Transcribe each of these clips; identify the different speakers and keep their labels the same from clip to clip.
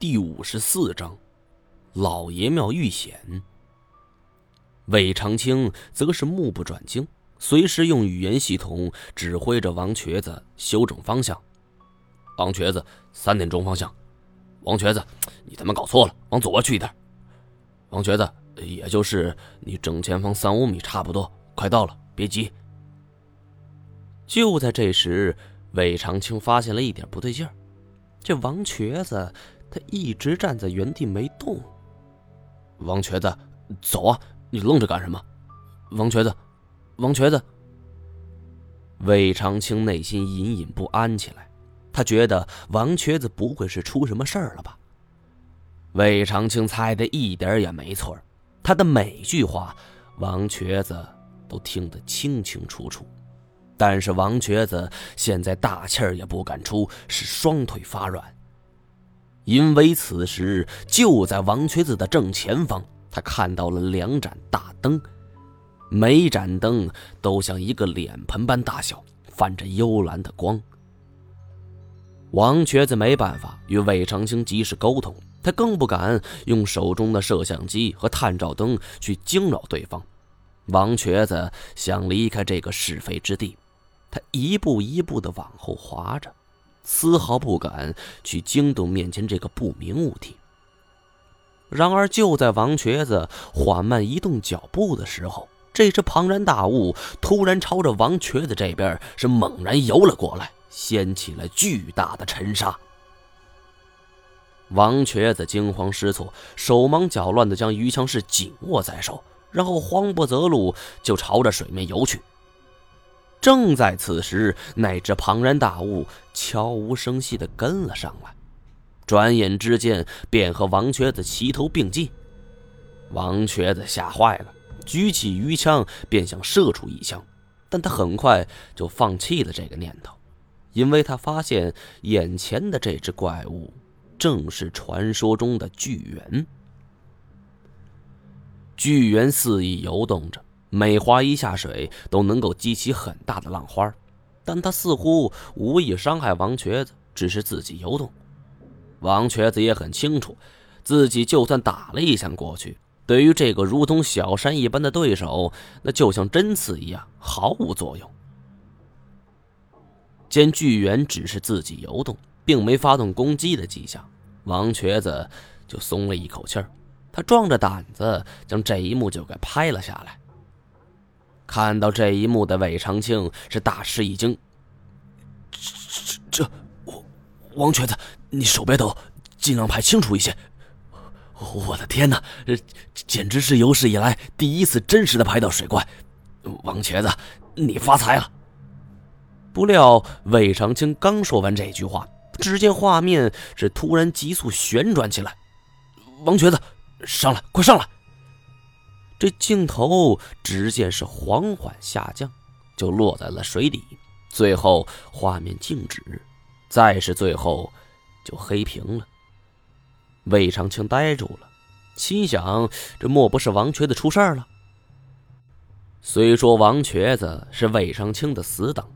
Speaker 1: 第五十四章，老爷庙遇险。魏长青则是目不转睛，随时用语言系统指挥着王瘸子修正方向。王瘸子，三点钟方向。王瘸子，你他妈搞错了，往左边去一点。王瘸子，也就是你正前方三五米，差不多，快到了，别急。就在这时，魏长青发现了一点不对劲儿，这王瘸子。他一直站在原地没动。王瘸子，走啊！你愣着干什么？王瘸子，王瘸子。魏长青内心隐隐不安起来，他觉得王瘸子不会是出什么事儿了吧？魏长青猜的一点也没错，他的每句话，王瘸子都听得清清楚楚。但是王瘸子现在大气儿也不敢出，是双腿发软。因为此时就在王瘸子的正前方，他看到了两盏大灯，每盏灯都像一个脸盆般大小，泛着幽蓝的光。王瘸子没办法与魏长青及时沟通，他更不敢用手中的摄像机和探照灯去惊扰对方。王瘸子想离开这个是非之地，他一步一步地往后滑着。丝毫不敢去惊动面前这个不明物体。然而，就在王瘸子缓慢移动脚步的时候，这只庞然大物突然朝着王瘸子这边是猛然游了过来，掀起了巨大的尘沙。王瘸子惊慌失措，手忙脚乱地将鱼枪是紧握在手，然后慌不择路就朝着水面游去。正在此时，那只庞然大物悄无声息地跟了上来，转眼之间便和王瘸子齐头并进。王瘸子吓坏了，举起鱼枪便想射出一枪，但他很快就放弃了这个念头，因为他发现眼前的这只怪物正是传说中的巨猿。巨猿肆意游动着。每划一下水都能够激起很大的浪花，但他似乎无意伤害王瘸子，只是自己游动。王瘸子也很清楚，自己就算打了一枪过去，对于这个如同小山一般的对手，那就像针刺一样毫无作用。见巨猿只是自己游动，并没发动攻击的迹象，王瘸子就松了一口气儿。他壮着胆子将这一幕就给拍了下来。看到这一幕的魏长青是大吃一惊。这这，王王瘸子，你手别抖，尽量拍清楚一些。我的天哪，这简直是有史以来第一次真实的拍到水怪。王瘸子，你发财了。不料魏长青刚说完这句话，只见画面是突然急速旋转起来。王瘸子，上来，快上来！这镜头只见是缓缓下降，就落在了水底，最后画面静止，再是最后就黑屏了。魏长青呆住了，心想：这莫不是王瘸子出事了？虽说王瘸子是魏长青的死党，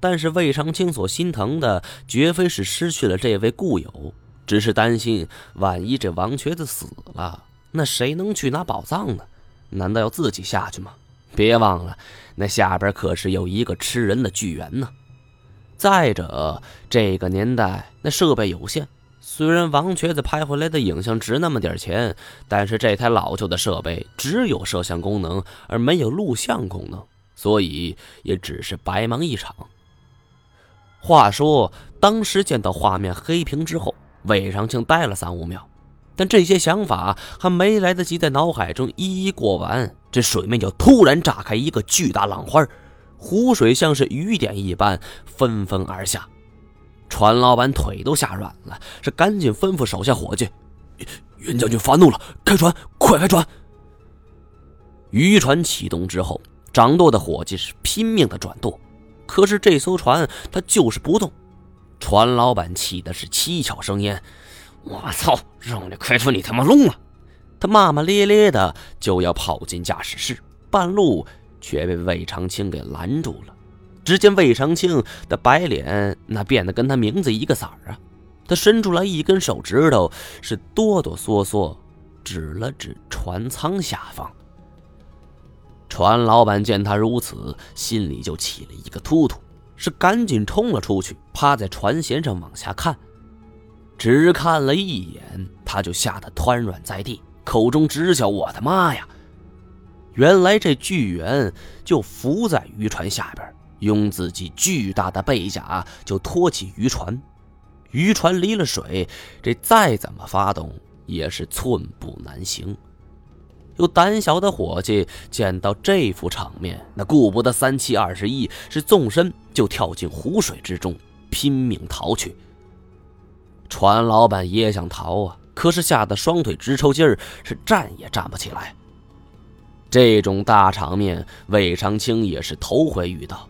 Speaker 1: 但是魏长青所心疼的绝非是失去了这位故友，只是担心万一这王瘸子死了，那谁能去拿宝藏呢？难道要自己下去吗？别忘了，那下边可是有一个吃人的巨猿呢。再者，这个年代那设备有限，虽然王瘸子拍回来的影像值那么点钱，但是这台老旧的设备只有摄像功能，而没有录像功能，所以也只是白忙一场。话说，当时见到画面黑屏之后，魏长青呆了三五秒。但这些想法还没来得及在脑海中一一过完，这水面就突然炸开一个巨大浪花，湖水像是雨点一般纷纷而下。船老板腿都吓软了，是赶紧吩咐手下伙计：“袁将军发怒了，开船，快开船！”渔船启动之后，掌舵的伙计是拼命的转舵，可是这艘船它就是不动。船老板气的是七窍生烟。我操！让你开船，你他妈聋了！他骂骂咧咧的就要跑进驾驶室，半路却被魏长青给拦住了。只见魏长青的白脸那变得跟他名字一个色儿啊！他伸出来一根手指头，是哆哆嗦嗦指了指船舱下方。船老板见他如此，心里就起了一个突突，是赶紧冲了出去，趴在船舷上往下看。只看了一眼，他就吓得瘫软在地，口中直叫：“我的妈呀！”原来这巨猿就伏在渔船下边，用自己巨大的背甲就托起渔船。渔船离了水，这再怎么发动也是寸步难行。有胆小的伙计见到这副场面，那顾不得三七二十一，是纵身就跳进湖水之中，拼命逃去。船老板也想逃啊，可是吓得双腿直抽筋儿，是站也站不起来。这种大场面，魏长青也是头回遇到。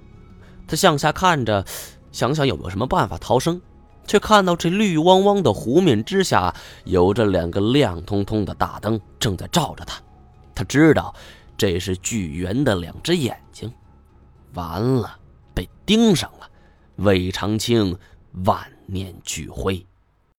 Speaker 1: 他向下看着，想想有没有什么办法逃生，却看到这绿汪汪的湖面之下，有着两个亮通通的大灯正在照着他。他知道，这是巨猿的两只眼睛。完了，被盯上了。魏长青万念俱灰。